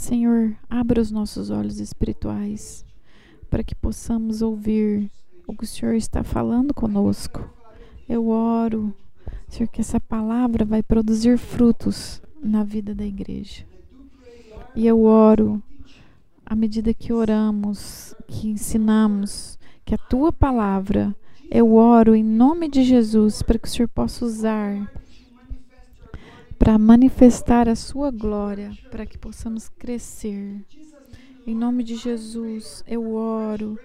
Senhor, abra os nossos olhos espirituais para que possamos ouvir o que o Senhor está falando conosco. Eu oro, Senhor, que essa palavra vai produzir frutos na vida da igreja. E eu oro, à medida que oramos, que ensinamos, que a tua palavra, eu oro em nome de Jesus para que o Senhor possa usar para manifestar a sua glória, para que possamos crescer. Em nome de Jesus, eu oro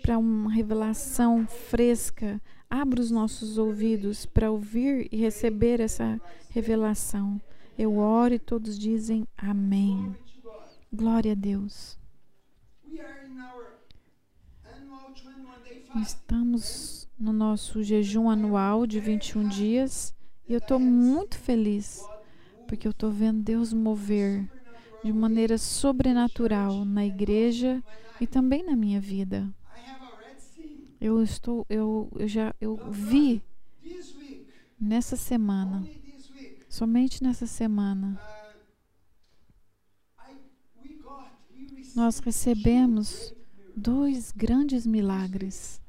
para uma revelação fresca. Abra os nossos ouvidos para ouvir e receber essa revelação. Eu oro e todos dizem amém. Glória a Deus. Estamos no nosso jejum anual de 21 dias e eu estou muito feliz porque eu estou vendo Deus mover de maneira sobrenatural na igreja e também na minha vida. Eu estou, eu, eu já eu vi nessa semana, somente nessa semana, nós recebemos dois grandes milagres.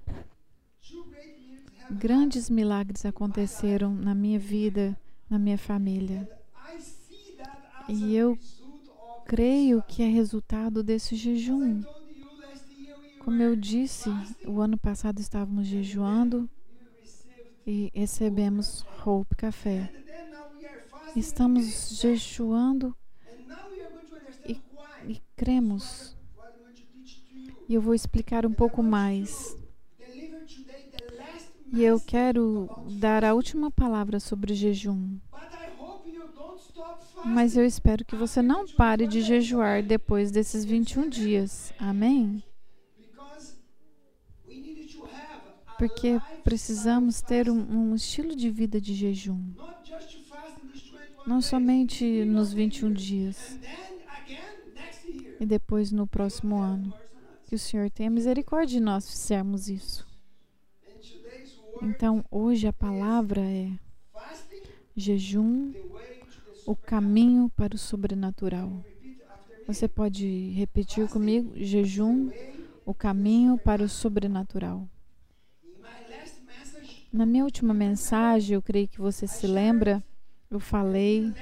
Grandes milagres aconteceram na minha vida, na minha família. E eu creio que é resultado desse jejum. Como eu disse, o ano passado estávamos jejuando e recebemos Hope Café. Estamos jejuando e, e cremos. E eu vou explicar um pouco mais. E eu quero dar a última palavra sobre jejum. Mas eu espero que você não pare de jejuar depois desses 21 dias. Amém? Porque precisamos ter um, um estilo de vida de jejum. Não somente nos 21 dias. E depois no próximo ano. Que o Senhor tenha misericórdia de nós fizermos isso. Então, hoje a palavra é jejum o caminho para o sobrenatural. Você pode repetir comigo? Jejum, o caminho para o sobrenatural. Na minha última mensagem, eu creio que você se lembra, eu falei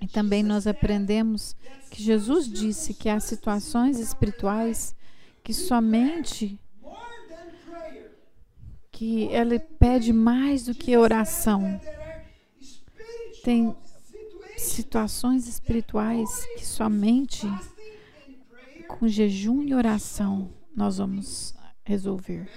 e também nós aprendemos que Jesus disse que há situações espirituais que somente que ele pede mais do que oração. Tem situações espirituais que somente com jejum e oração nós vamos resolver.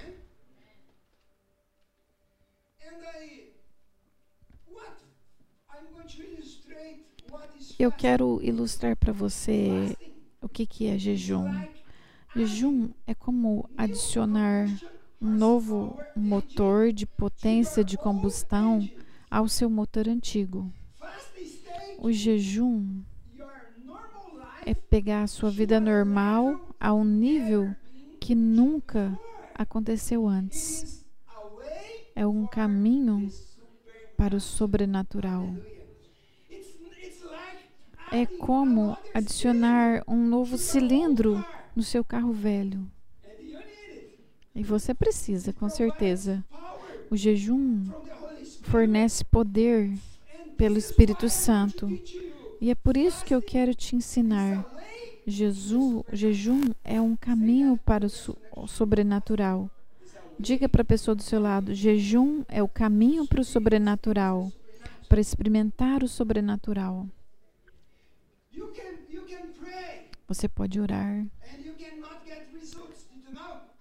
Eu quero ilustrar para você o que, que é jejum. Jejum é como adicionar um novo motor de potência de combustão ao seu motor antigo. O jejum é pegar a sua vida normal a um nível que nunca aconteceu antes. É um caminho para o sobrenatural. É como adicionar um novo cilindro no seu carro velho. E você precisa, com certeza. O jejum fornece poder pelo Espírito Santo. E é por isso que eu quero te ensinar. Jesus, jejum é um caminho para o sobrenatural. Diga para a pessoa do seu lado: jejum é o caminho para o sobrenatural, para experimentar o sobrenatural. Você pode orar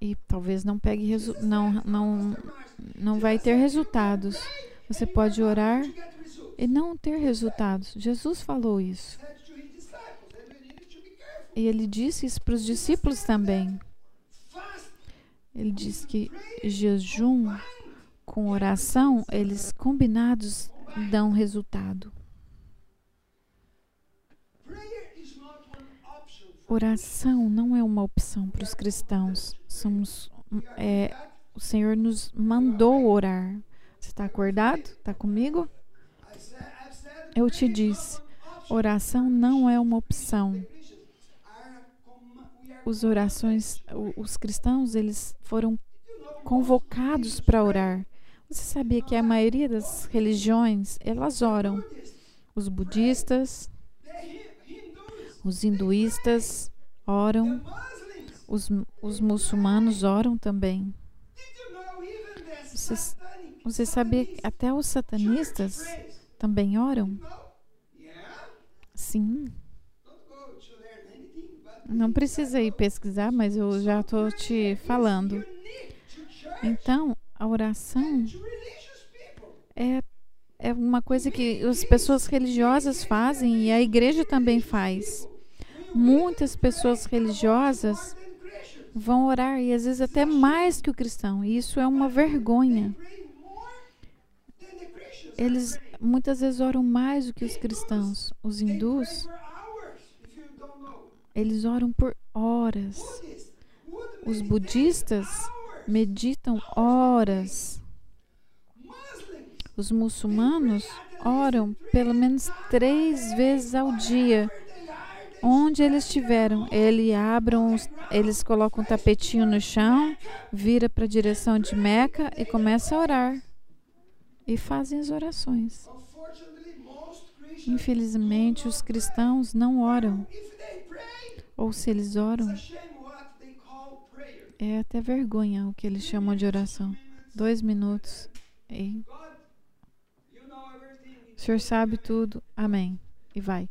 e talvez não pegue não não não vai ter resultados. Você pode orar e não ter resultados. Jesus falou isso. E ele disse isso para os discípulos também. Ele diz que jejum com oração, eles combinados dão resultado. Oração não é uma opção para os cristãos. Somos, é, o Senhor nos mandou orar. Você está acordado? Está comigo? Eu te disse, oração não é uma opção. os orações, os cristãos, eles foram convocados para orar. Você sabia que a maioria das religiões, elas oram. Os budistas, os hinduístas oram, os, os muçulmanos oram também. Você, você sabia que até os satanistas também oram? Sim. Não precisa ir pesquisar, mas eu já estou te falando. Então, a oração é, é uma coisa que as pessoas religiosas fazem e a igreja também faz. Muitas pessoas religiosas vão orar e às vezes até mais que o cristão. E isso é uma vergonha. Eles muitas vezes oram mais do que os cristãos. Os hindus eles oram por horas. Os budistas meditam horas. Os muçulmanos oram pelo menos três vezes ao dia. Onde eles estiveram, eles abram, eles colocam um tapetinho no chão, vira para a direção de Meca e começa a orar. E fazem as orações. Infelizmente, os cristãos não oram. Ou se eles oram, é até vergonha o que eles chamam de oração. Dois minutos. E... O Senhor sabe tudo. Amém. E vai.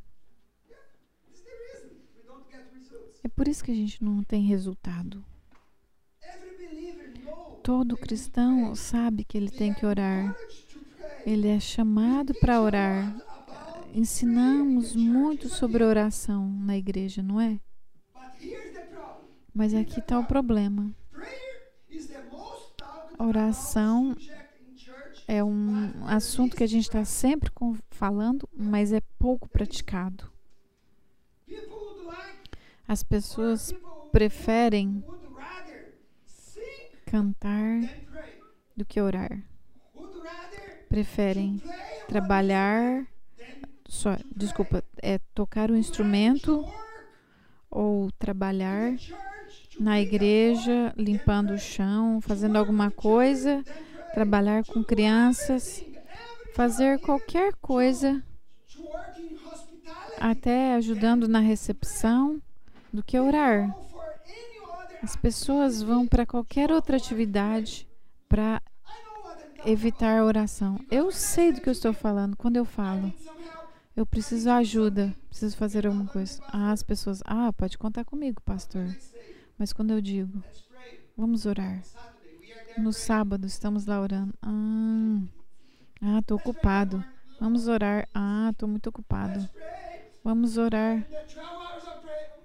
É por isso que a gente não tem resultado. Todo cristão sabe que ele tem que orar. Ele é chamado para orar. Ensinamos muito sobre oração na igreja, não é? Mas aqui está o problema. Oração é um assunto que a gente está sempre falando, mas é pouco praticado. As pessoas preferem cantar do que orar. Preferem trabalhar, só, desculpa, é tocar o um instrumento ou trabalhar na igreja, limpando o chão, fazendo alguma coisa, trabalhar com crianças, fazer qualquer coisa, até ajudando na recepção, do que orar. As pessoas vão para qualquer outra atividade para evitar a oração. Eu sei do que eu estou falando quando eu falo. Eu preciso ajuda, preciso fazer alguma coisa. Ah, as pessoas, ah, pode contar comigo, pastor. Mas quando eu digo, vamos orar. No sábado estamos lá orando. Ah, ah, estou ocupado. Vamos orar. Ah, estou muito ocupado. Vamos orar.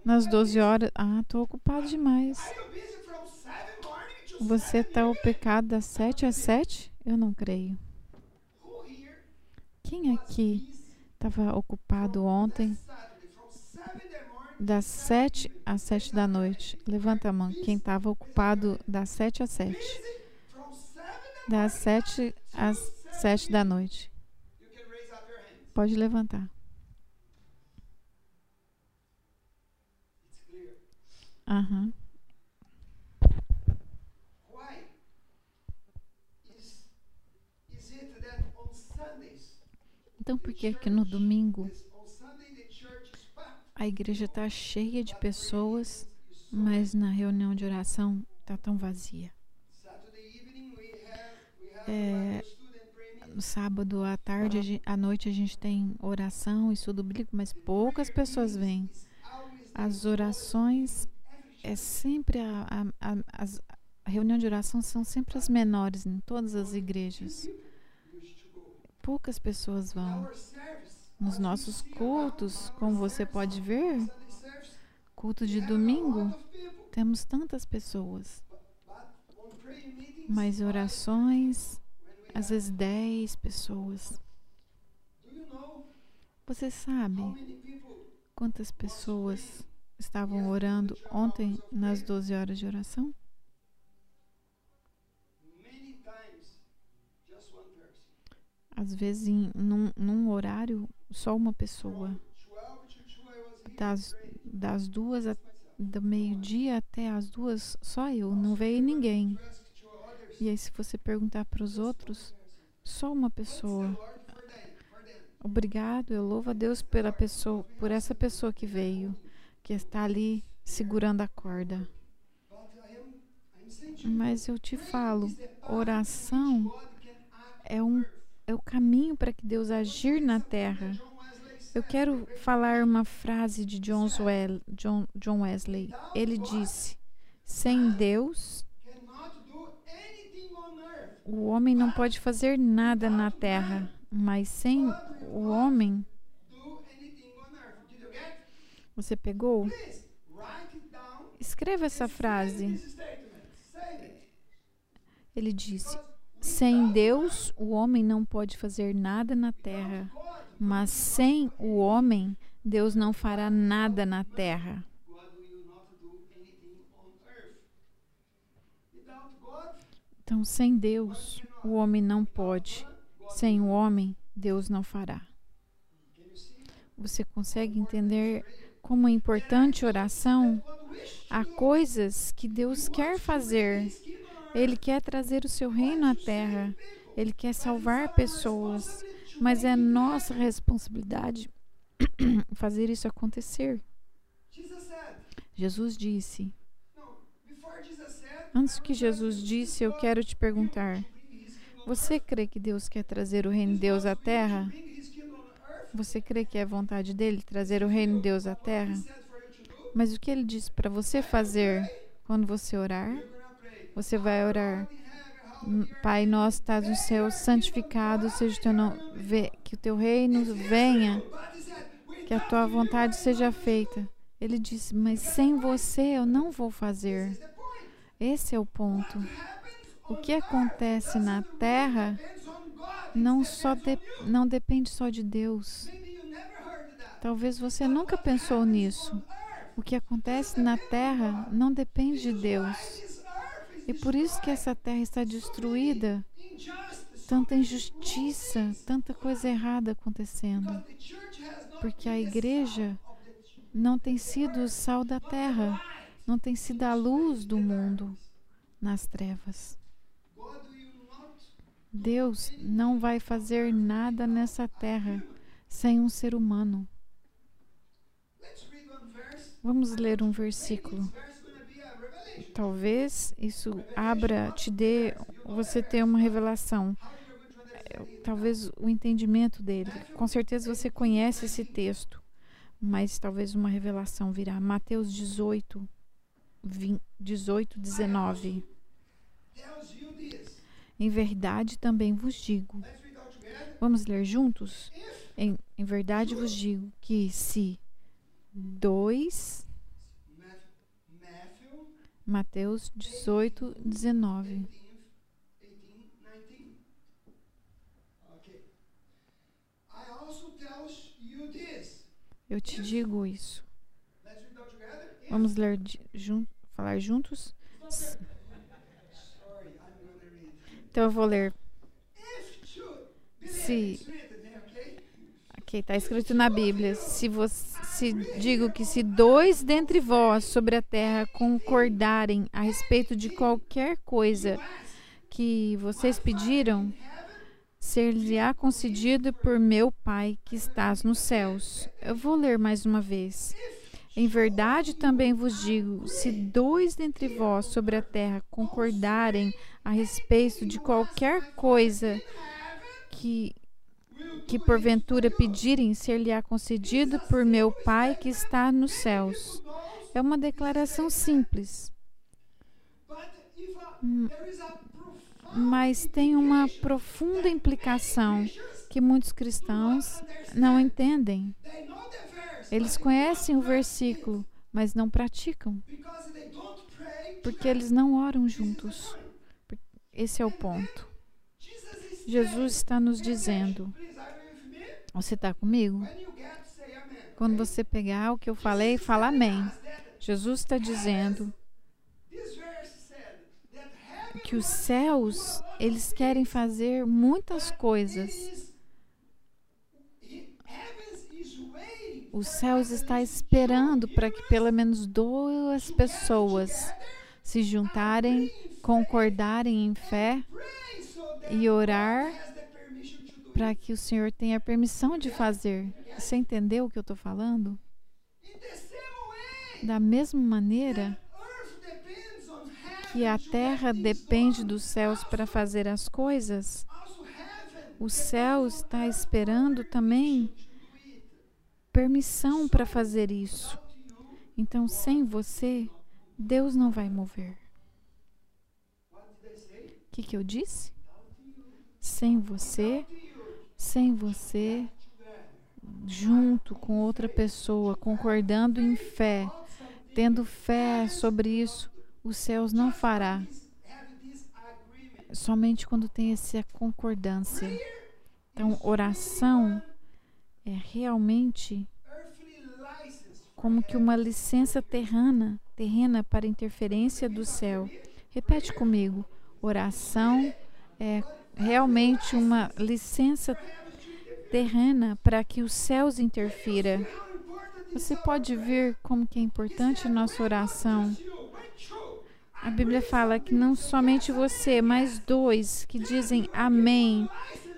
Nas 12 horas. Ah, estou ocupado demais. Você está o pecado das 7 às 7? Eu não creio. Quem aqui estava ocupado ontem, das sete às sete da noite. Levanta a mão. Quem estava ocupado das sete às sete. Das sete às sete da noite. Pode levantar. Uhum. Então, por que que no domingo a igreja está cheia de pessoas, mas na reunião de oração está tão vazia? É, no sábado à tarde, à noite, a gente tem oração, estudo bíblico, mas poucas pessoas vêm. As orações é sempre a, a, a, as, a reunião de oração são sempre as menores em todas as igrejas poucas pessoas vão. Nos nossos cultos, como você pode ver, culto de domingo, temos tantas pessoas. Mas orações, às vezes 10 pessoas. Você sabe quantas pessoas estavam orando ontem nas 12 horas de oração? Às vezes, em, num, num horário, só uma pessoa. Das, das duas do meio-dia até as duas, só eu, não veio ninguém. E aí, se você perguntar para os outros, só uma pessoa. Obrigado, eu louvo a Deus pela pessoa, por essa pessoa que veio, que está ali segurando a corda. Mas eu te falo, oração é um é o caminho para que Deus agir na terra. Eu quero falar uma frase de John, John, John Wesley. Ele disse: Sem Deus, o homem não pode fazer nada na terra, mas sem o homem. Você pegou? Escreva essa frase. Ele disse: Sem Deus, o homem não pode fazer nada na terra, mas sem o homem, Deus não fará nada na terra. Então, sem Deus, o homem não pode. Sem o homem, Deus não fará. Você consegue entender como é importante oração? Há coisas que Deus quer fazer. Ele quer trazer o seu reino à terra. Ele quer salvar pessoas mas é nossa responsabilidade fazer isso acontecer. Jesus disse. Antes que Jesus disse, eu quero te perguntar: Você crê que Deus quer trazer o reino de Deus à terra? Você crê que é vontade dele trazer o reino de Deus à terra? Mas o que ele disse para você fazer quando você orar? Você vai orar Pai nosso, estás no céu, santificado seja o teu nome, que o teu reino venha, que a tua vontade seja feita. Ele disse: Mas sem você eu não vou fazer. Esse é o ponto. O que acontece na terra não, só de, não depende só de Deus. Talvez você nunca pensou nisso. O que acontece na terra não depende de Deus. E por isso que essa terra está destruída. Tanta injustiça, tanta coisa errada acontecendo. Porque a igreja não tem sido o sal da terra, não tem sido a luz do mundo nas trevas. Deus não vai fazer nada nessa terra sem um ser humano. Vamos ler um versículo. Talvez isso abra, te dê, você ter uma revelação. É, talvez o entendimento dele. Com certeza você conhece esse texto, mas talvez uma revelação virá. Mateus 18, 20, 18, 19. Em verdade também vos digo. Vamos ler juntos? Em, em verdade vos digo que se dois Mateus 18, 19. Eu te digo isso. Vamos ler jun falar juntos? Então eu vou ler. Se Ok, está escrito na Bíblia. Se você se digo que se dois dentre vós sobre a terra concordarem a respeito de qualquer coisa que vocês pediram, ser-lhe-á concedido por meu Pai que estás nos céus. Eu vou ler mais uma vez. Em verdade também vos digo: se dois dentre vós sobre a terra concordarem a respeito de qualquer coisa que que porventura pedirem ser-lhe-á concedido por meu Pai que está nos céus. É uma declaração simples, mas tem uma profunda implicação que muitos cristãos não entendem. Eles conhecem o versículo, mas não praticam, porque eles não oram juntos. Esse é o ponto. Jesus está nos dizendo: Você está comigo? Quando você pegar o que eu falei, fala amém. Jesus está dizendo que os céus, eles querem fazer muitas coisas. Os céus está esperando para que pelo menos duas pessoas se juntarem, concordarem em fé e orar para que o Senhor tenha permissão de fazer. Você entendeu o que eu estou falando? Da mesma maneira que a terra depende dos céus para fazer as coisas, o céu está esperando também permissão para fazer isso. Então, sem você, Deus não vai mover. O que, que eu disse? Sem você, sem você, junto com outra pessoa, concordando em fé, tendo fé sobre isso, os céus não fará. Somente quando tem essa concordância. Então, oração é realmente como que uma licença terrana, terrena para interferência do céu. Repete comigo. Oração é realmente uma licença terrena para que os céus interfira. Você pode ver como que é importante nossa oração. A Bíblia fala que não somente você, mas dois que dizem amém.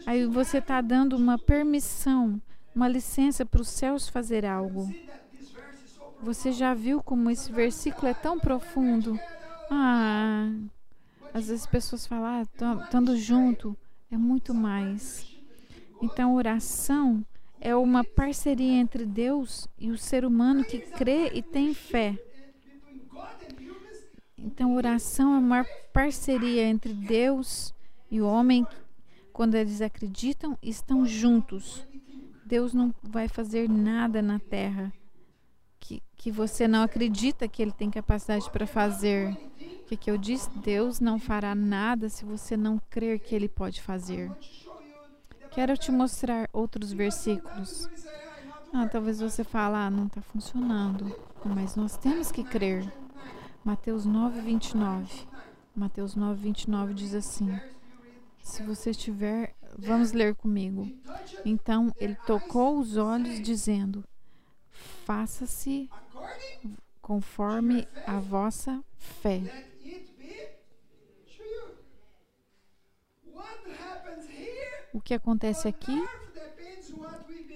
Aí você está dando uma permissão uma licença para os céus fazer algo. Você já viu como esse versículo é tão profundo? Ah, às vezes as pessoas falam, ah, estando junto, é muito mais. Então, oração é uma parceria entre Deus e o ser humano que crê e tem fé. Então, oração é uma parceria entre Deus e o homem quando eles acreditam e estão juntos. Deus não vai fazer nada na terra que, que você não acredita que Ele tem capacidade para fazer. O que, que eu disse? Deus não fará nada se você não crer que Ele pode fazer. Quero te mostrar outros versículos. Ah, talvez você fale, ah, não está funcionando. Mas nós temos que crer. Mateus 9, 29. Mateus 9, 29 diz assim: Se você estiver Vamos ler comigo. Então ele tocou os olhos, dizendo: Faça-se conforme a vossa fé. O que acontece aqui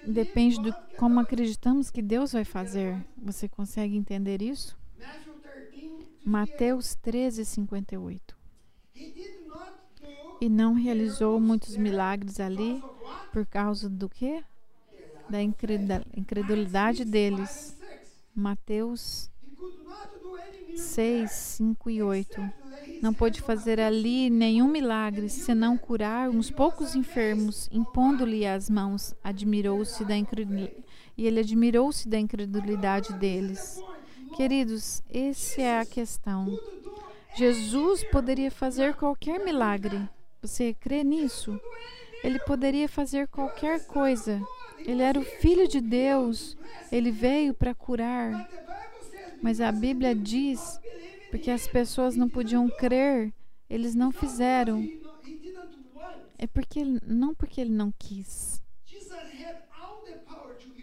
depende de como acreditamos que Deus vai fazer. Você consegue entender isso? Mateus 13, 58 e não realizou muitos milagres ali por causa do quê? Da incredulidade deles. Mateus 6, 5 e 8. Não pôde fazer ali nenhum milagre, senão curar uns poucos enfermos, impondo-lhe as mãos. Admirou-se da e ele admirou-se da incredulidade deles. Queridos, essa é a questão. Jesus poderia fazer qualquer milagre, você crê nisso? Ele poderia fazer qualquer coisa. Ele era o filho de Deus. Ele veio para curar. Mas a Bíblia diz, porque as pessoas não podiam crer, eles não fizeram. É porque não porque ele não quis.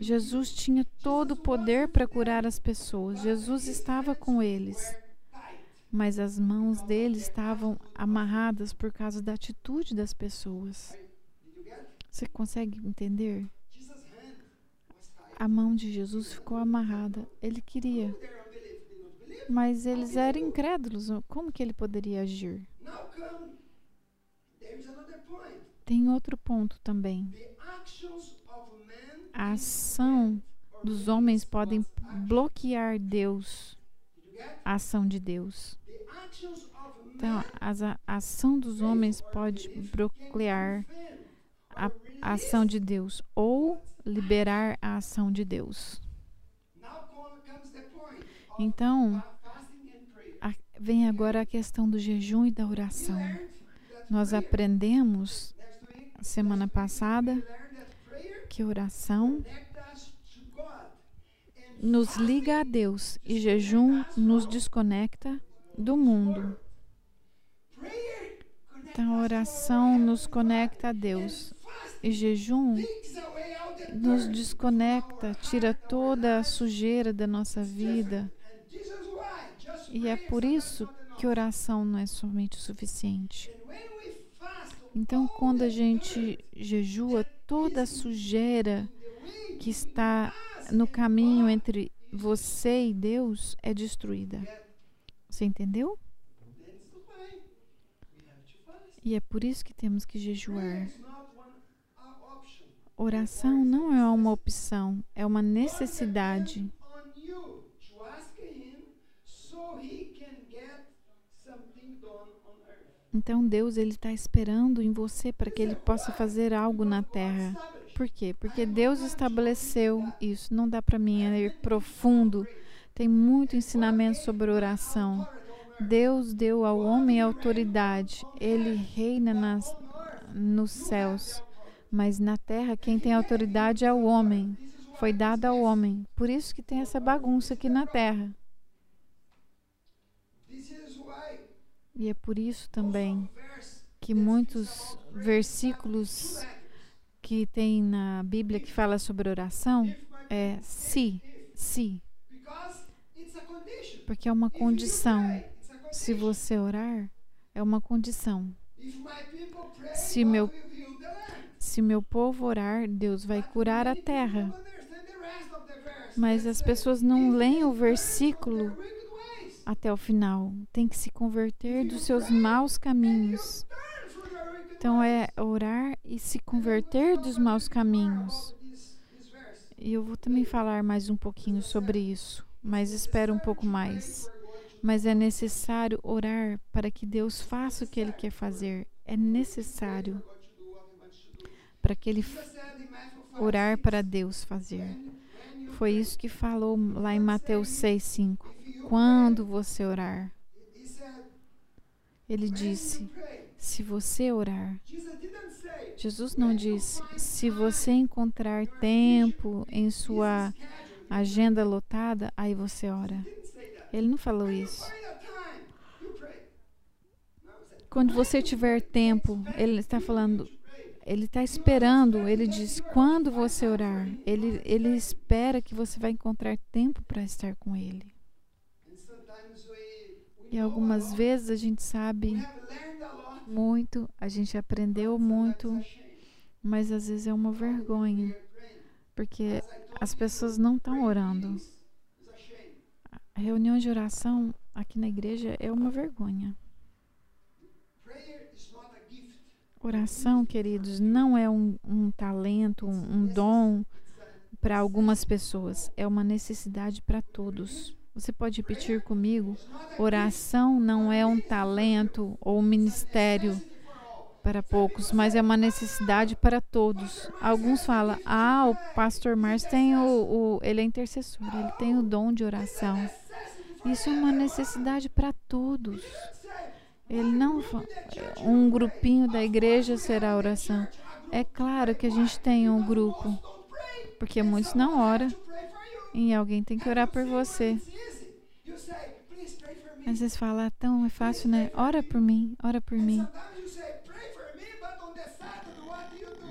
Jesus tinha todo o poder para curar as pessoas. Jesus estava com eles mas as mãos dele estavam amarradas por causa da atitude das pessoas. Você consegue entender? A mão de Jesus ficou amarrada. Ele queria, mas eles eram incrédulos. Como que ele poderia agir? Tem outro ponto também. A ação dos homens podem bloquear Deus a ação de Deus. Então, a, ação dos homens pode bloquear a, ação de Deus ou liberar a ação de Deus. Então, a, vem agora a questão do jejum e da oração. Nós aprendemos semana passada que oração nos liga a Deus e jejum nos desconecta do mundo. Então, a oração nos conecta a Deus e jejum nos desconecta, tira toda a sujeira da nossa vida. E é por isso que oração não é somente o suficiente. Então, quando a gente jejua, toda a sujeira que está no caminho entre você e Deus é destruída. Você entendeu? E é por isso que temos que jejuar. Oração não é uma opção, é uma necessidade. Então Deus ele está esperando em você para que ele possa fazer algo na terra. Por quê? Porque Deus estabeleceu isso. Não dá para mim ir profundo. Tem muito ensinamento sobre oração. Deus deu ao homem autoridade. Ele reina nas, nos céus. Mas na terra quem tem autoridade é o homem. Foi dado ao homem. Por isso que tem essa bagunça aqui na terra. E é por isso também que muitos versículos que tem na Bíblia que fala sobre oração é se, se. Porque é uma condição. Se você orar, é uma condição. Se meu, se meu povo orar, Deus vai curar a terra. Mas as pessoas não leem o versículo até o final. Tem que se converter dos seus maus caminhos. Então é orar e se converter dos maus caminhos. E eu vou também falar mais um pouquinho sobre isso, mas espero um pouco mais. Mas é necessário orar para que Deus faça o que Ele quer fazer. É necessário para que Ele orar para Deus fazer. Foi isso que falou lá em Mateus 6,5. Quando você orar, ele disse: se você orar. Jesus não disse: se você encontrar tempo em sua agenda lotada, aí você ora. Ele não falou isso. Quando você tiver tempo, ele está falando, ele está esperando, ele diz, quando você orar, ele, ele espera que você vai encontrar tempo para estar com ele. E algumas vezes a gente sabe muito, a gente aprendeu muito, mas às vezes é uma vergonha, porque as pessoas não estão orando. A reunião de oração aqui na igreja é uma vergonha. Oração, queridos, não é um, um talento, um, um dom para algumas pessoas, é uma necessidade para todos. Você pode repetir comigo? Oração não é um talento ou um ministério para poucos, mas é uma necessidade para todos. Alguns falam: ah, o pastor Márcio tem o, o, ele é intercessor, ele tem o dom de oração. Isso é uma necessidade para todos. Ele não um grupinho da igreja será oração. É claro que a gente tem um grupo, porque muitos não oram e alguém tem que orar por você. Às vezes fala, ah, tão é fácil, né? Ora por mim, ora por mim.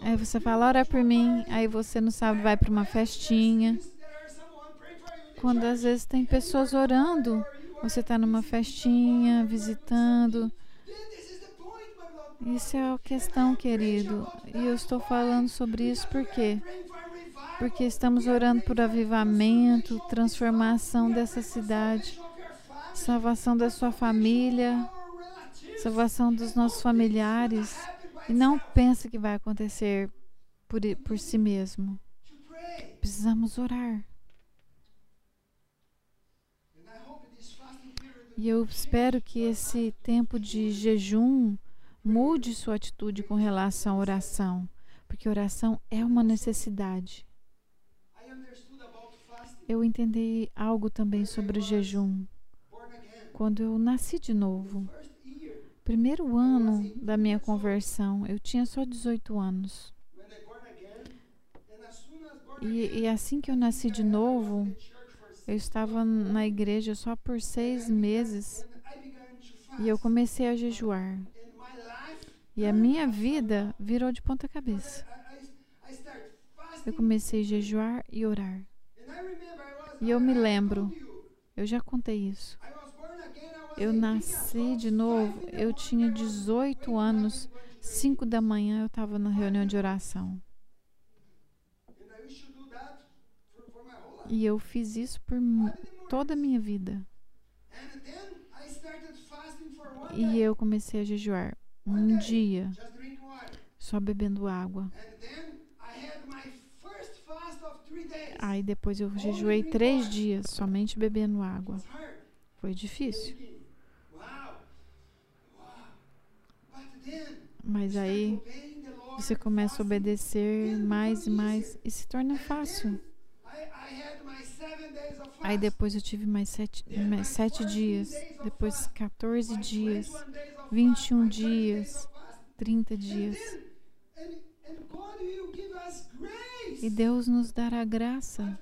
Aí você fala, ora por mim, aí você não sabe, vai para uma festinha. Quando às vezes tem pessoas orando você está numa festinha, visitando. Isso é a questão, querido. E eu estou falando sobre isso por quê? Porque estamos orando por avivamento, transformação dessa cidade, salvação da sua família, salvação dos nossos familiares. E não pense que vai acontecer por, por si mesmo. Precisamos orar. E eu espero que esse tempo de jejum mude sua atitude com relação à oração, porque oração é uma necessidade. Eu entendi algo também sobre o jejum. Quando eu nasci de novo, primeiro ano da minha conversão, eu tinha só 18 anos. E, e assim que eu nasci de novo, eu estava na igreja só por seis meses e eu comecei a jejuar. E a minha vida virou de ponta cabeça. Eu comecei a jejuar e orar. E eu me lembro, eu já contei isso. Eu nasci de novo, eu tinha 18 anos, 5 da manhã eu estava na reunião de oração. E eu fiz isso por toda a minha vida. E eu comecei a jejuar um dia, só bebendo água. Aí depois eu jejuei três dias, somente bebendo água. Foi difícil. Mas aí você começa a obedecer mais e mais e se torna fácil. Aí depois eu tive mais sete, mais sete dias, depois 14 dias, 21 dias, 30 dias. E Deus nos dará graça.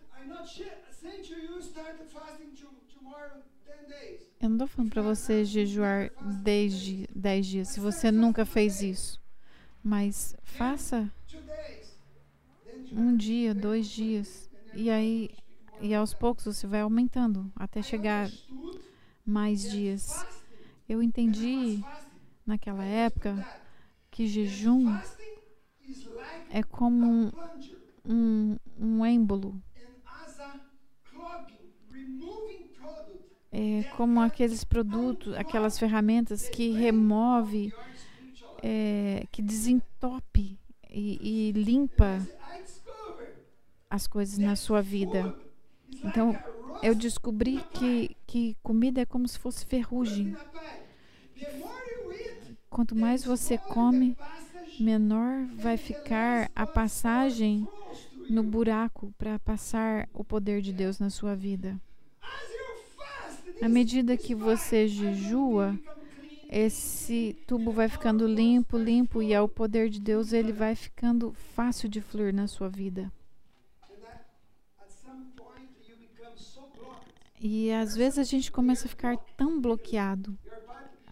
Eu não estou falando para você jejuar 10, 10 dias, se você nunca fez isso. Mas faça um dia, dois dias. E aí, e aos poucos você vai aumentando até chegar mais dias. Eu entendi naquela época que jejum é como um, um, êmbolo. É como aqueles produtos, aquelas ferramentas que remove, é, que desentope e, e limpa as coisas na sua vida. Então, eu descobri que, que comida é como se fosse ferrugem. Quanto mais você come, menor vai ficar a passagem no buraco para passar o poder de Deus na sua vida. À medida que você jejua, esse tubo vai ficando limpo, limpo e ao poder de Deus ele vai ficando fácil de fluir na sua vida. E às vezes a gente começa a ficar tão bloqueado.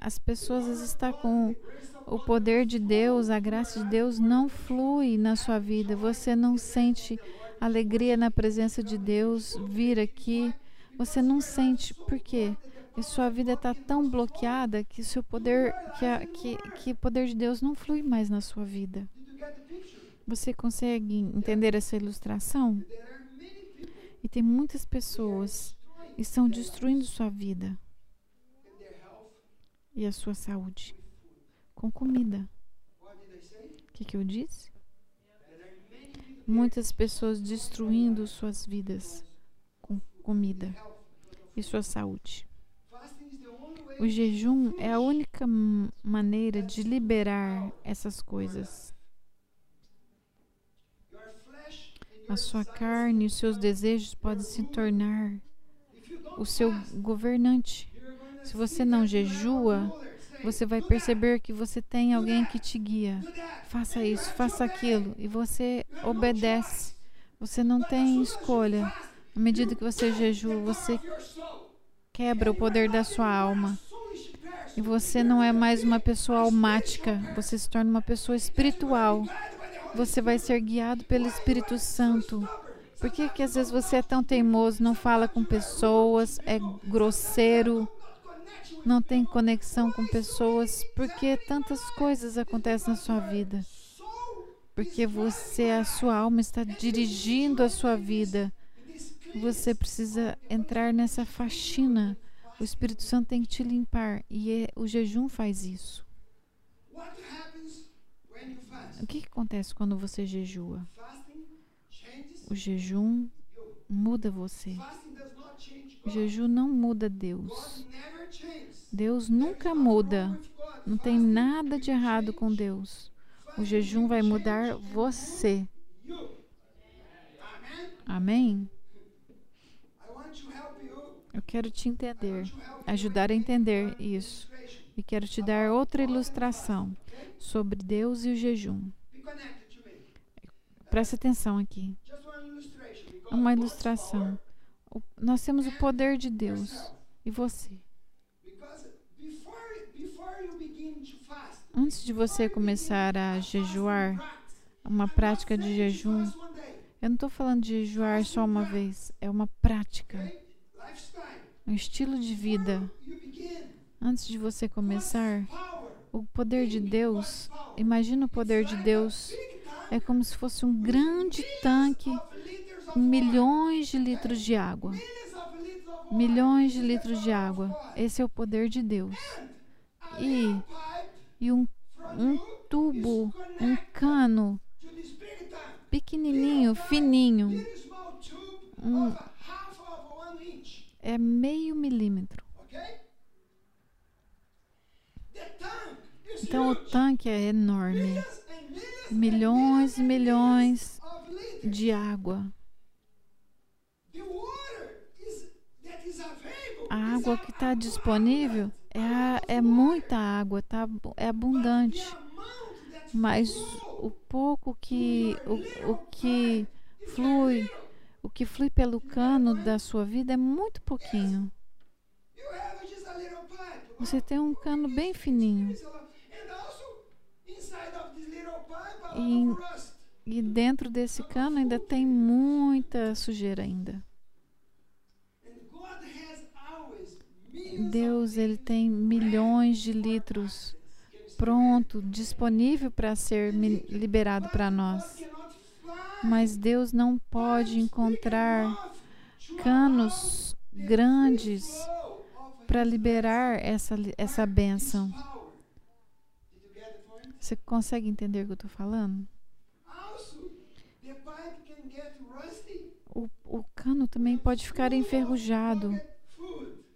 As pessoas estão com o poder de Deus, a graça de Deus não flui na sua vida. Você não sente alegria na presença de Deus vir aqui. Você não sente por quê? E sua vida está tão bloqueada que seu poder, que, a, que, que o poder de Deus não flui mais na sua vida. Você consegue entender essa ilustração? E tem muitas pessoas que estão destruindo sua vida e a sua saúde com comida. O que, que eu disse? Muitas pessoas destruindo suas vidas com comida e sua saúde. O jejum é a única maneira de liberar essas coisas. A sua carne e os seus desejos podem se tornar o seu governante. Se você não jejua, você vai perceber que você tem alguém que te guia. Faça isso, faça aquilo. E você obedece. Você não tem escolha. À medida que você jejua, você quebra o poder da sua alma. E você não é mais uma pessoa almática, você se torna uma pessoa espiritual. Você vai ser guiado pelo Espírito Santo. Por que, que às vezes você é tão teimoso, não fala com pessoas, é grosseiro? Não tem conexão com pessoas, porque tantas coisas acontecem na sua vida. Porque você, a sua alma está dirigindo a sua vida. Você precisa entrar nessa faxina. O Espírito Santo tem que te limpar e é, o jejum faz isso. O que, que acontece quando você jejua? O jejum muda você. O jejum não muda Deus. Deus nunca muda. Não tem nada de errado com Deus. O jejum vai mudar você. Amém? Eu quero te entender, ajudar a entender isso. E quero te dar outra ilustração sobre Deus e o jejum. Preste atenção aqui. Uma ilustração. Nós temos o poder de Deus. E você? Antes de você começar a jejuar, uma prática de jejum, eu não estou falando de jejuar só uma vez, é uma prática, um estilo de vida. Antes de você começar, o poder de Deus, imagina o poder de Deus, é como se fosse um grande tanque milhões de litros de água. Milhões de litros de água. Esse é o poder de Deus. E, e um, um tubo, um cano pequenininho, fininho, um, é meio milímetro. Então o tanque é enorme. Milhões e milhões de água. A água que está disponível é, é muita água, tá, é abundante. Mas o pouco que o, o que flui, o que flui pelo cano da sua vida é muito pouquinho. Você tem um cano bem fininho. E, e dentro desse cano ainda tem muita sujeira ainda. Deus ele tem milhões de litros pronto, disponível para ser liberado para nós. Mas Deus não pode encontrar canos grandes para liberar essa, essa bênção. Você consegue entender o que eu estou falando? O, o cano também pode ficar enferrujado.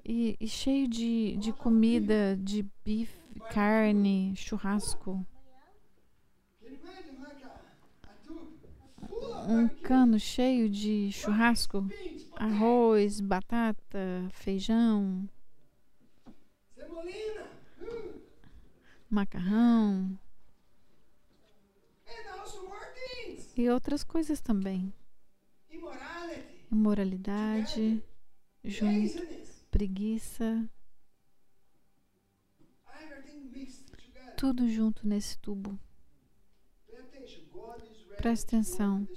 E, e cheio de, de comida, de bife, carne, churrasco. Um cano cheio de churrasco, arroz, batata, feijão, macarrão. E outras coisas também. Imoralidade, junto, preguiça, tudo junto nesse tubo. Preste atenção.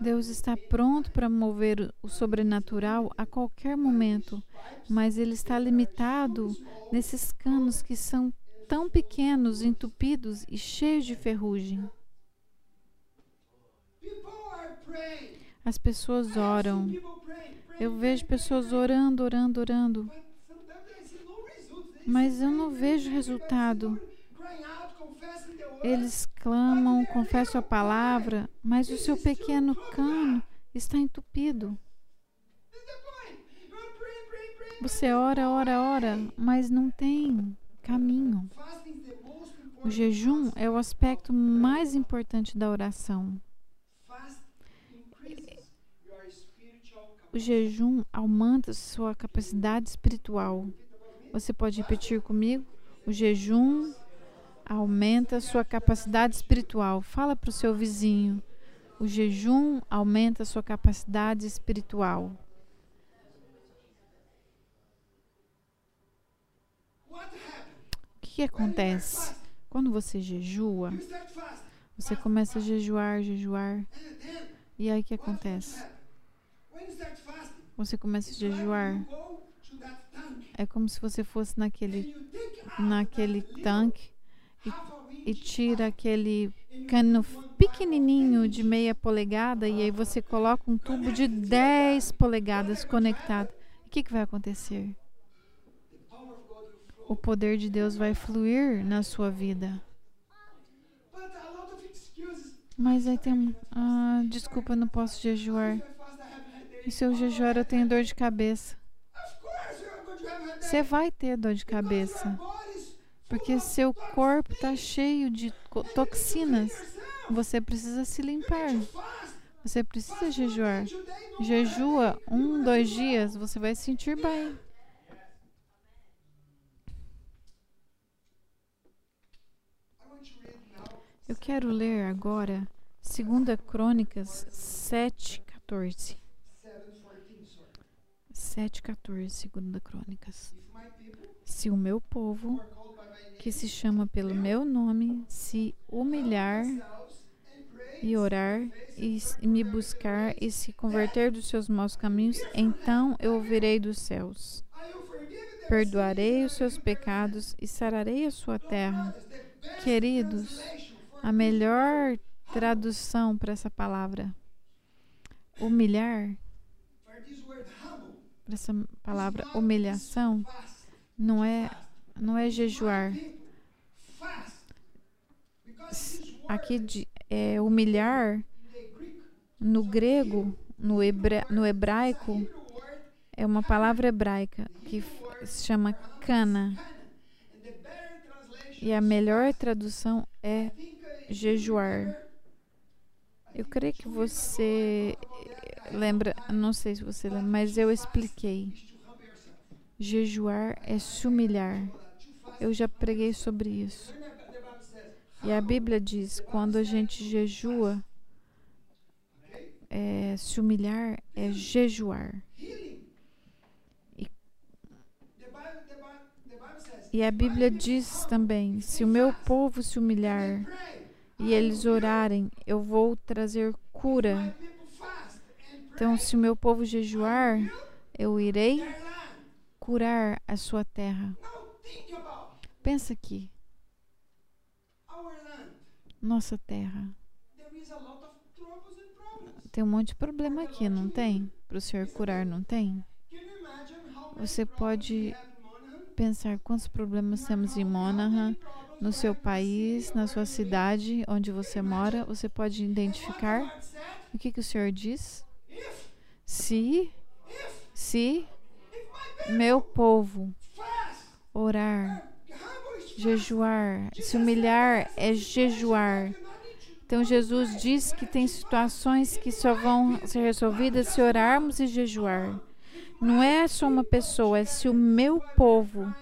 Deus está pronto para mover o sobrenatural a qualquer momento, mas ele está limitado nesses canos que são tão pequenos, entupidos e cheios de ferrugem. As pessoas oram. Eu vejo pessoas orando, orando, orando. Mas eu não vejo resultado. Eles clamam, confessam a palavra, mas o seu pequeno cano está entupido. Você ora, ora, ora, mas não tem caminho. O jejum é o aspecto mais importante da oração. O jejum aumenta sua capacidade espiritual. Você pode repetir comigo? O jejum aumenta sua capacidade espiritual. Fala para o seu vizinho. O jejum aumenta sua capacidade espiritual. O que acontece? Quando você jejua, você começa a jejuar, jejuar. E aí o que acontece? Você começa a jejuar. É como se você fosse naquele, naquele tanque e, e tira aquele cano pequenininho de meia polegada e aí você coloca um tubo de 10 polegadas conectado. O que, que vai acontecer? O poder de Deus vai fluir na sua vida. Mas aí tem. Ah, desculpa, não posso jejuar. E se eu jejuar, eu tenho dor de cabeça. Você vai ter dor de cabeça. Porque seu corpo está cheio de toxinas. Você precisa se limpar. Você precisa jejuar. Jejua um, dois dias, você vai se sentir bem. Eu quero ler agora 2 Crônicas 7, 14. 7, 14, 2 Crônicas. Se o meu povo, que se chama pelo meu nome, se humilhar e orar e, e me buscar e se converter dos seus maus caminhos, então eu ouvirei dos céus perdoarei os seus pecados e sararei a sua terra. Queridos, a melhor tradução para essa palavra humilhar, essa palavra humilhação, não é não é jejuar. Aqui é humilhar no grego, no, hebra, no hebraico, é uma palavra hebraica que se chama cana. E a melhor tradução é jejuar. Eu creio que você lembra, não sei se você lembra, mas eu expliquei. Jejuar é se humilhar. Eu já preguei sobre isso. E a Bíblia diz: quando a gente jejua, é, se humilhar é jejuar. E, e a Bíblia diz também: se o meu povo se humilhar e eles orarem, eu vou trazer cura. Então, se o meu povo jejuar, eu irei curar a sua terra. Pensa aqui. Nossa terra. Tem um monte de problema aqui, não tem? Para o Senhor curar, não tem? Você pode pensar quantos problemas temos em Monahan, no seu país, na sua cidade, onde você mora. Você pode identificar o que, que o Senhor diz? Se, se meu povo orar, jejuar, se humilhar é jejuar. Então Jesus diz que tem situações que só vão ser resolvidas se orarmos e jejuar. Não é só uma pessoa, é se o meu povo.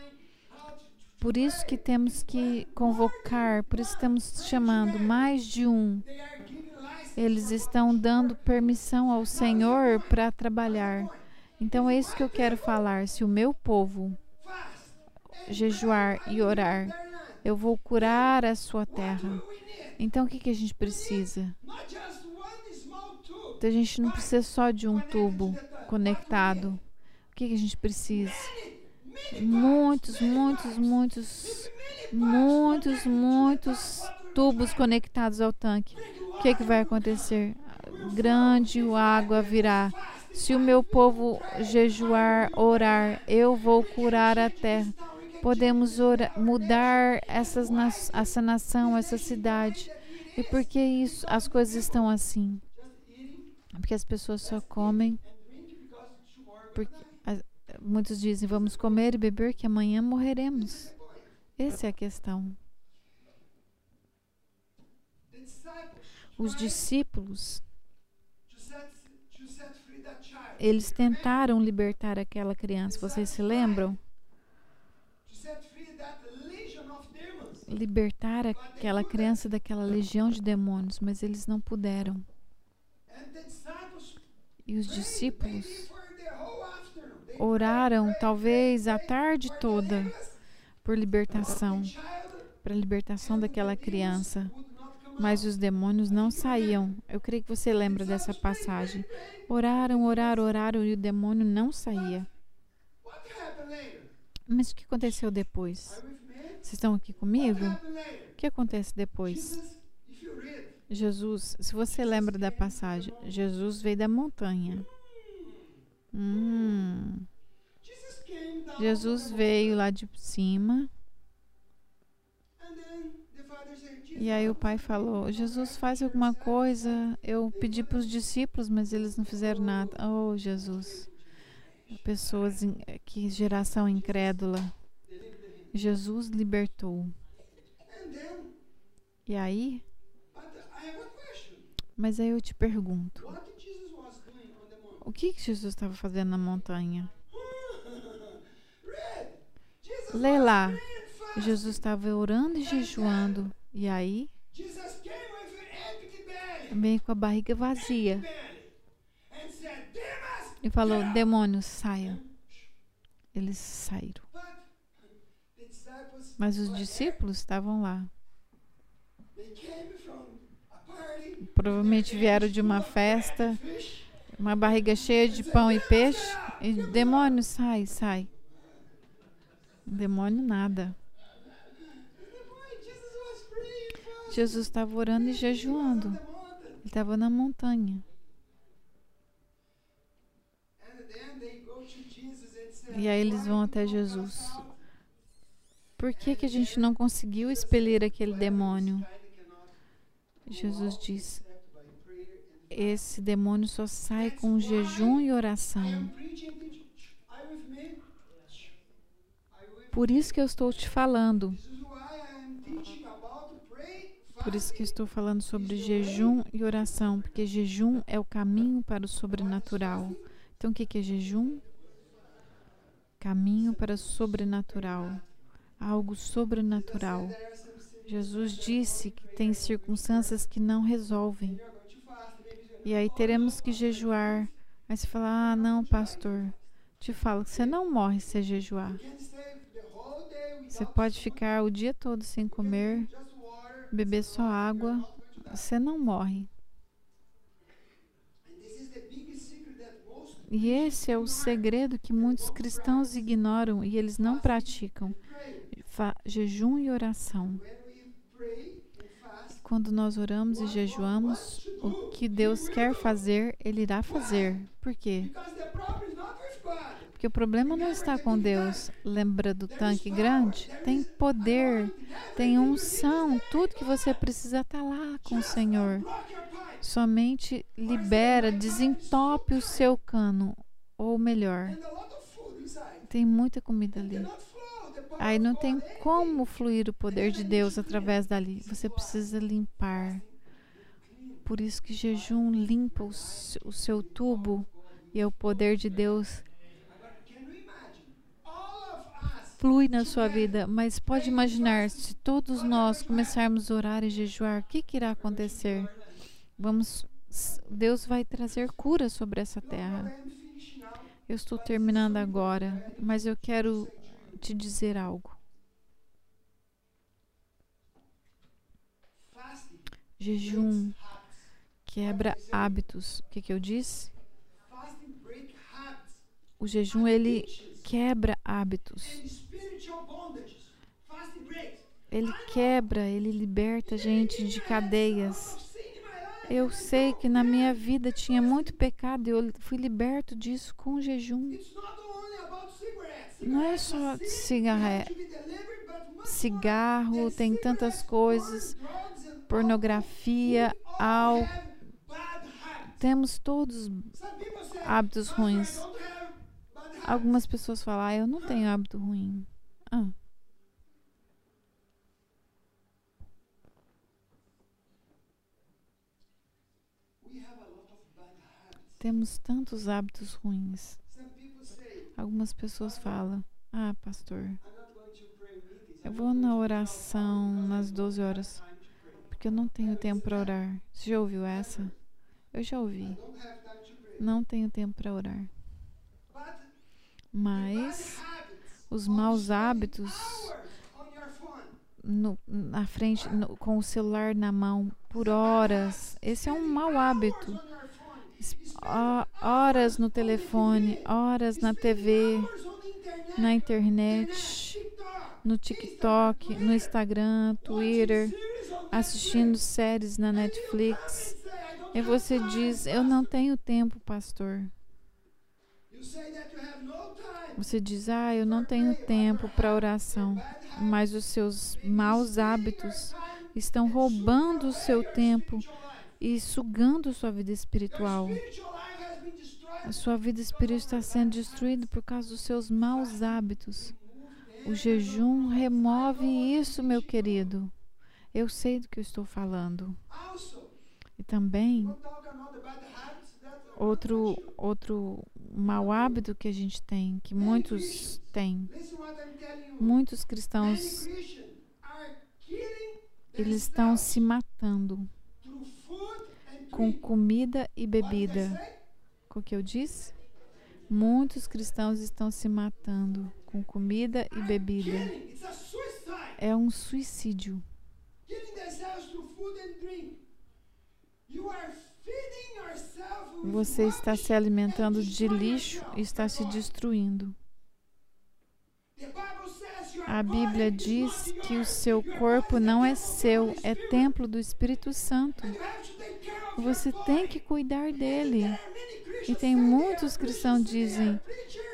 Por isso que temos que convocar, por isso estamos chamando mais de um. Eles estão dando permissão ao Senhor para trabalhar. Então é isso que eu quero falar. Se o meu povo jejuar e orar, eu vou curar a sua terra. Então o que, que a gente precisa? Então, a gente não precisa só de um tubo conectado. O que, que a gente precisa? Muitos, muitos, muitos, muitos, muitos tubos conectados ao tanque. Que, que vai acontecer? Grande água virá. Se o meu povo jejuar, orar, eu vou curar a terra. Podemos orar, mudar essas, essa nação, essa cidade. E por que isso, as coisas estão assim? Porque as pessoas só comem. Porque muitos dizem: vamos comer e beber, que amanhã morreremos. Essa é a questão. Os discípulos eles tentaram libertar aquela criança. Vocês se lembram? Libertar aquela criança daquela legião de demônios, mas eles não puderam. E os discípulos oraram talvez a tarde toda por libertação, para a libertação daquela criança mas os demônios não saíam. Eu creio que você lembra dessa passagem. Oraram, oraram, oraram e o demônio não saía. Mas o que aconteceu depois? Vocês estão aqui comigo? O que acontece depois? Jesus, se você lembra da passagem, Jesus veio da montanha. Hum. Jesus veio lá de cima. E aí o pai falou: Jesus, faz alguma coisa. Eu pedi para os discípulos, mas eles não fizeram nada. Oh, Jesus. Pessoas, que geração incrédula. Jesus libertou. E aí? Mas aí eu te pergunto: o que, que Jesus estava fazendo na montanha? Lê lá. Jesus estava orando e jejuando. E aí, vem com a barriga vazia. E falou: demônios, saiam. Eles saíram. Mas os discípulos estavam lá. Provavelmente vieram de uma festa, uma barriga cheia de pão e peixe. E demônios, sai, sai. Demônio nada. Jesus estava orando e jejuando. Ele estava na montanha. E aí eles vão até Jesus. Por que, que a gente não conseguiu expelir aquele demônio? Jesus diz: esse demônio só sai com jejum e oração. Por isso que eu estou te falando. Por isso que estou falando sobre jejum e oração, porque jejum é o caminho para o sobrenatural. Então, o que é jejum? Caminho para o sobrenatural. Algo sobrenatural. Jesus disse que tem circunstâncias que não resolvem. E aí teremos que jejuar. Aí você fala: Ah, não, pastor. Te falo que você não morre se jejuar. Você pode ficar o dia todo sem comer, beber só água. Você não morre. E esse é o segredo que muitos cristãos ignoram e eles não praticam: Fa jejum e oração. Quando nós oramos e jejuamos, o que Deus quer fazer, Ele irá fazer. Por quê? Porque o problema não está com Deus. Lembra do tanque grande? Tem poder, tem unção, tudo que você precisa está lá com o Senhor. Somente libera, desentope o seu cano, ou melhor, tem muita comida ali. Aí não tem como fluir o poder de Deus através dali. Você precisa limpar. Por isso que jejum limpa o, seu tubo e é o poder de Deus flui na sua vida. Mas pode imaginar, se todos nós começarmos a orar e jejuar, o que, que irá acontecer? Vamos, Deus vai trazer cura sobre essa terra. Eu estou terminando agora, mas eu quero te dizer algo. Jejum quebra hábitos. O que, que eu disse? O jejum ele quebra hábitos. Ele quebra, ele liberta a gente de cadeias. Eu sei que na minha vida tinha muito pecado e eu fui liberto disso com jejum. Não é só cigarro, cigarro, tem tantas coisas, pornografia, álcool. Temos todos hábitos ruins. Algumas pessoas falam, ah, eu não tenho hábito ruim. Ah. Temos tantos hábitos ruins. Algumas pessoas falam: Ah, pastor, eu vou na oração nas 12 horas, porque eu não tenho tempo para orar. Você já ouviu essa? Eu já ouvi. Não tenho tempo para orar. Mas os maus hábitos no, na frente, no, com o celular na mão por horas, esse é um mau hábito horas no telefone, horas na TV, na internet, no TikTok, no Instagram, Twitter, assistindo séries na Netflix. E você diz: Eu não tenho tempo, pastor. Você diz: Ah, eu não tenho tempo para oração. Mas os seus maus hábitos estão roubando o seu tempo e sugando sua vida espiritual. A sua vida espiritual está sendo destruída por causa dos seus maus hábitos. O jejum remove isso, meu querido. Eu sei do que eu estou falando. E também outro outro mau hábito que a gente tem, que muitos têm. Muitos cristãos eles estão se matando com comida e bebida. O que eu disse? Muitos cristãos estão se matando com comida e bebida. É um suicídio. Você está se alimentando de lixo e está se destruindo. A Bíblia diz que o seu corpo não é seu, é templo do Espírito Santo. Você tem que cuidar dele. E tem muitos cristãos dizem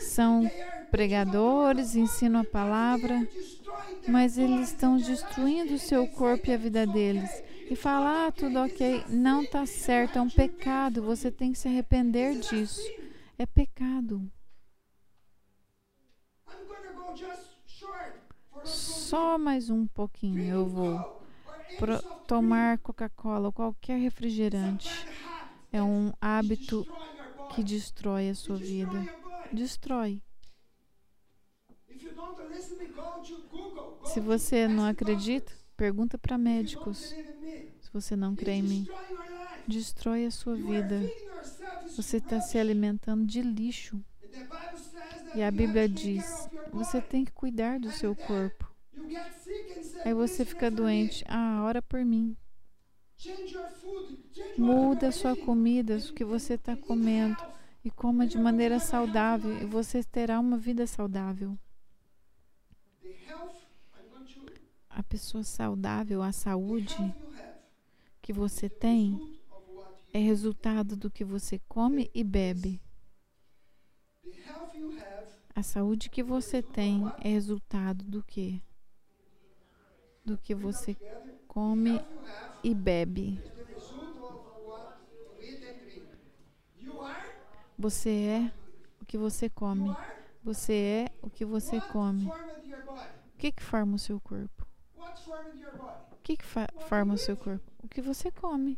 são pregadores, ensinam a palavra, mas eles estão destruindo o seu corpo e a vida deles. E falar ah, tudo ok, não está certo, é um pecado. Você tem que se arrepender disso. É pecado. Só mais um pouquinho eu vou tomar Coca-Cola ou qualquer refrigerante. É um hábito que destrói a sua vida. Destrói. Se você não acredita, pergunta para médicos. Você não crê em mim, destrói a sua vida. Você está se alimentando de lixo. E a Bíblia diz: você tem que cuidar do seu corpo. Aí você fica doente. Ah, ora por mim. Muda a sua comida, o que você está comendo, e coma de maneira saudável, e você terá uma vida saudável. A pessoa saudável, a saúde que você tem, é resultado do que você come e bebe. A saúde que você tem é resultado do que? Do que você come e bebe. Você é o que você come. Você é o que você come. O que, que forma o seu corpo? O que, que forma o seu corpo? O que você come.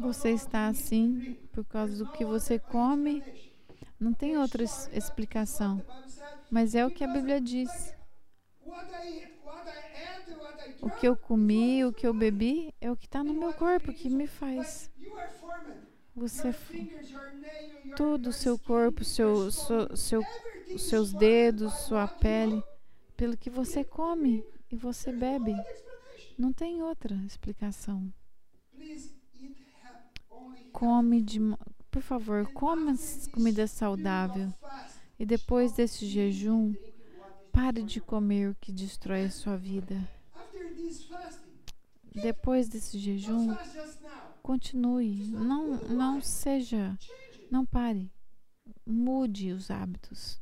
Você está assim por causa do que você come. Não tem outra explicação. Mas é o que a Bíblia diz. O que eu comi, o que eu bebi, é o que está no meu corpo, que me faz. Você, todo o seu corpo, seu, seu, seu, seus dedos, sua pele, pelo que você come e você bebe. Não tem outra explicação. Come de, por favor, coma comida saudável. E depois desse jejum, pare de comer o que destrói a sua vida. Depois desse jejum, Continue. Não, não seja. Não pare. Mude os hábitos.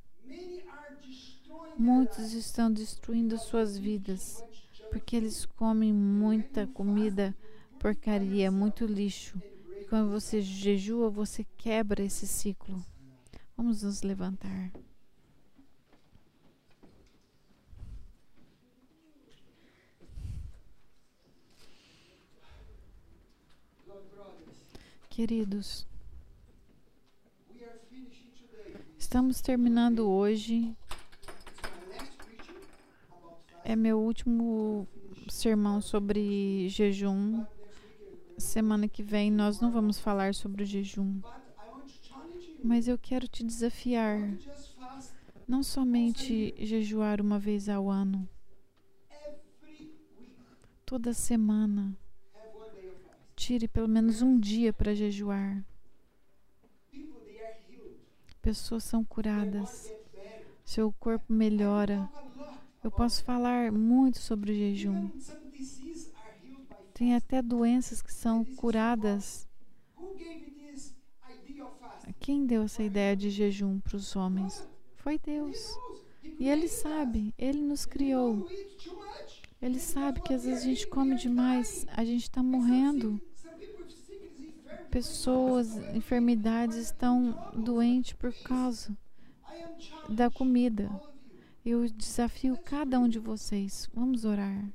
Muitos estão destruindo suas vidas porque eles comem muita comida porcaria, muito lixo. E quando você jejua, você quebra esse ciclo. Vamos nos levantar. Queridos, estamos terminando hoje. É meu último sermão sobre jejum. Semana que vem nós não vamos falar sobre o jejum. Mas eu quero te desafiar. Não somente jejuar uma vez ao ano. Toda semana Tire pelo menos um dia para jejuar. Pessoas são curadas. Seu corpo melhora. Eu posso falar muito sobre o jejum. Tem até doenças que são curadas. Quem deu essa ideia de jejum para os homens? Foi Deus. E Ele sabe, Ele nos criou. Ele sabe que às vezes a gente come demais, a gente está morrendo pessoas, enfermidades estão doentes por causa da comida. Eu desafio cada um de vocês. Vamos orar.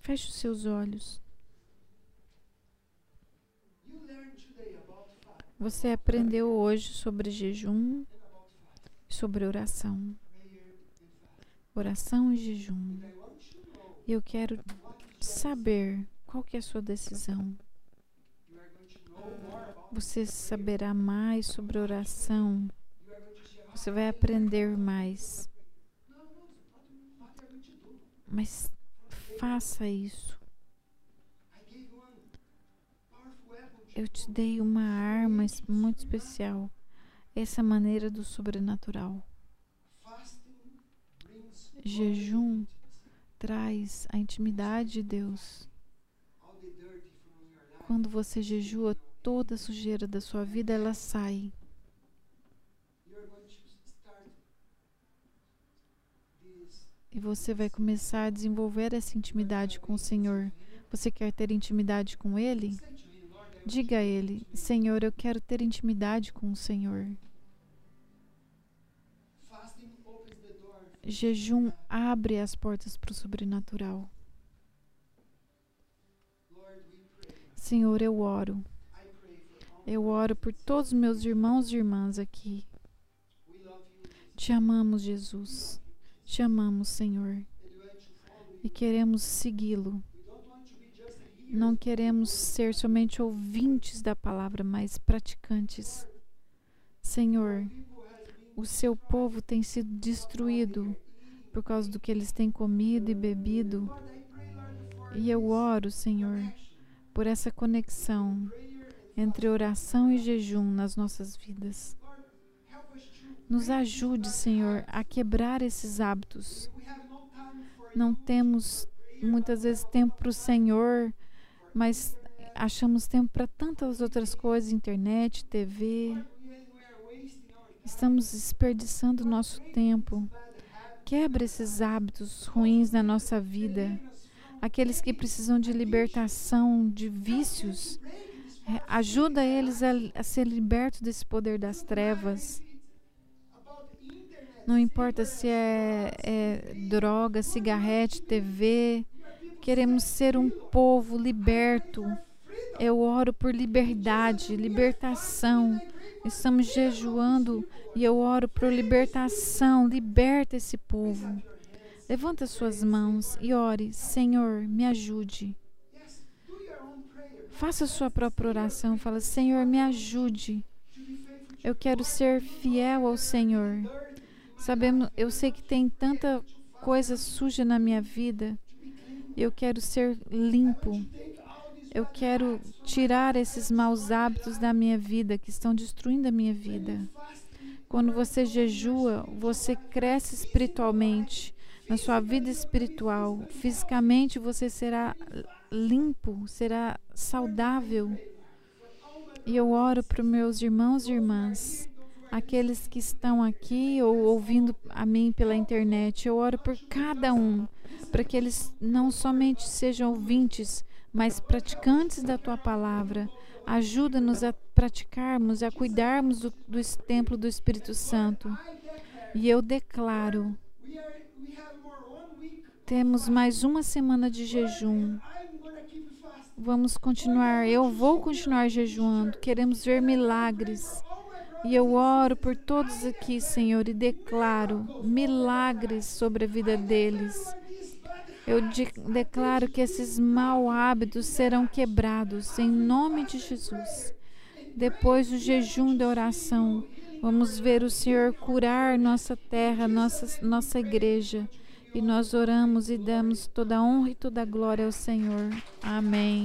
Feche os seus olhos. Você aprendeu hoje sobre jejum e sobre oração. Oração e jejum. Eu quero saber qual que é a sua decisão. Você saberá mais sobre oração. Você vai aprender mais. Mas faça isso. Eu te dei uma arma muito especial. essa maneira do sobrenatural. Jejum traz a intimidade de Deus. Quando você jejua, toda a sujeira da sua vida ela sai. E você vai começar a desenvolver essa intimidade com o Senhor. Você quer ter intimidade com Ele? Diga a Ele: Senhor, eu quero ter intimidade com o Senhor. Jejum abre as portas para o sobrenatural. Senhor, eu oro. Eu oro por todos os meus irmãos e irmãs aqui. Te amamos, Jesus. Te amamos, Senhor, e queremos segui-lo. Não queremos ser somente ouvintes da palavra, mas praticantes. Senhor, o seu povo tem sido destruído por causa do que eles têm comido e bebido. E eu oro, Senhor, por essa conexão entre oração e jejum nas nossas vidas. Nos ajude, Senhor, a quebrar esses hábitos. Não temos muitas vezes tempo para o Senhor, mas achamos tempo para tantas outras coisas internet, TV. Estamos desperdiçando nosso tempo. Quebra esses hábitos ruins na nossa vida. Aqueles que precisam de libertação de vícios, é, ajuda eles a, a ser libertos desse poder das trevas. Não importa se é, é droga, cigarrete, TV. Queremos ser um povo liberto. Eu oro por liberdade, libertação. Estamos jejuando e eu oro por libertação. Liberta esse povo. Levanta suas mãos e ore: Senhor, me ajude. Faça sua própria oração. Fala: Senhor, me ajude. Eu quero ser fiel ao Senhor. Sabemos, eu sei que tem tanta coisa suja na minha vida. Eu quero ser limpo. Eu quero tirar esses maus hábitos da minha vida que estão destruindo a minha vida. Quando você jejua, você cresce espiritualmente, na sua vida espiritual. Fisicamente, você será limpo, será saudável. E eu oro para meus irmãos e irmãs aqueles que estão aqui ou ouvindo a mim pela internet. Eu oro por cada um, para que eles não somente sejam ouvintes, mas praticantes da tua palavra. Ajuda-nos a praticarmos, a cuidarmos do, do templo do Espírito Santo. E eu declaro: temos mais uma semana de jejum. Vamos continuar. Eu vou continuar jejuando. Queremos ver milagres. E eu oro por todos aqui, Senhor, e declaro milagres sobre a vida deles. Eu de declaro que esses mau hábitos serão quebrados em nome de Jesus. Depois do jejum da oração, vamos ver o Senhor curar nossa terra, nossa, nossa igreja. E nós oramos e damos toda a honra e toda a glória ao Senhor. Amém.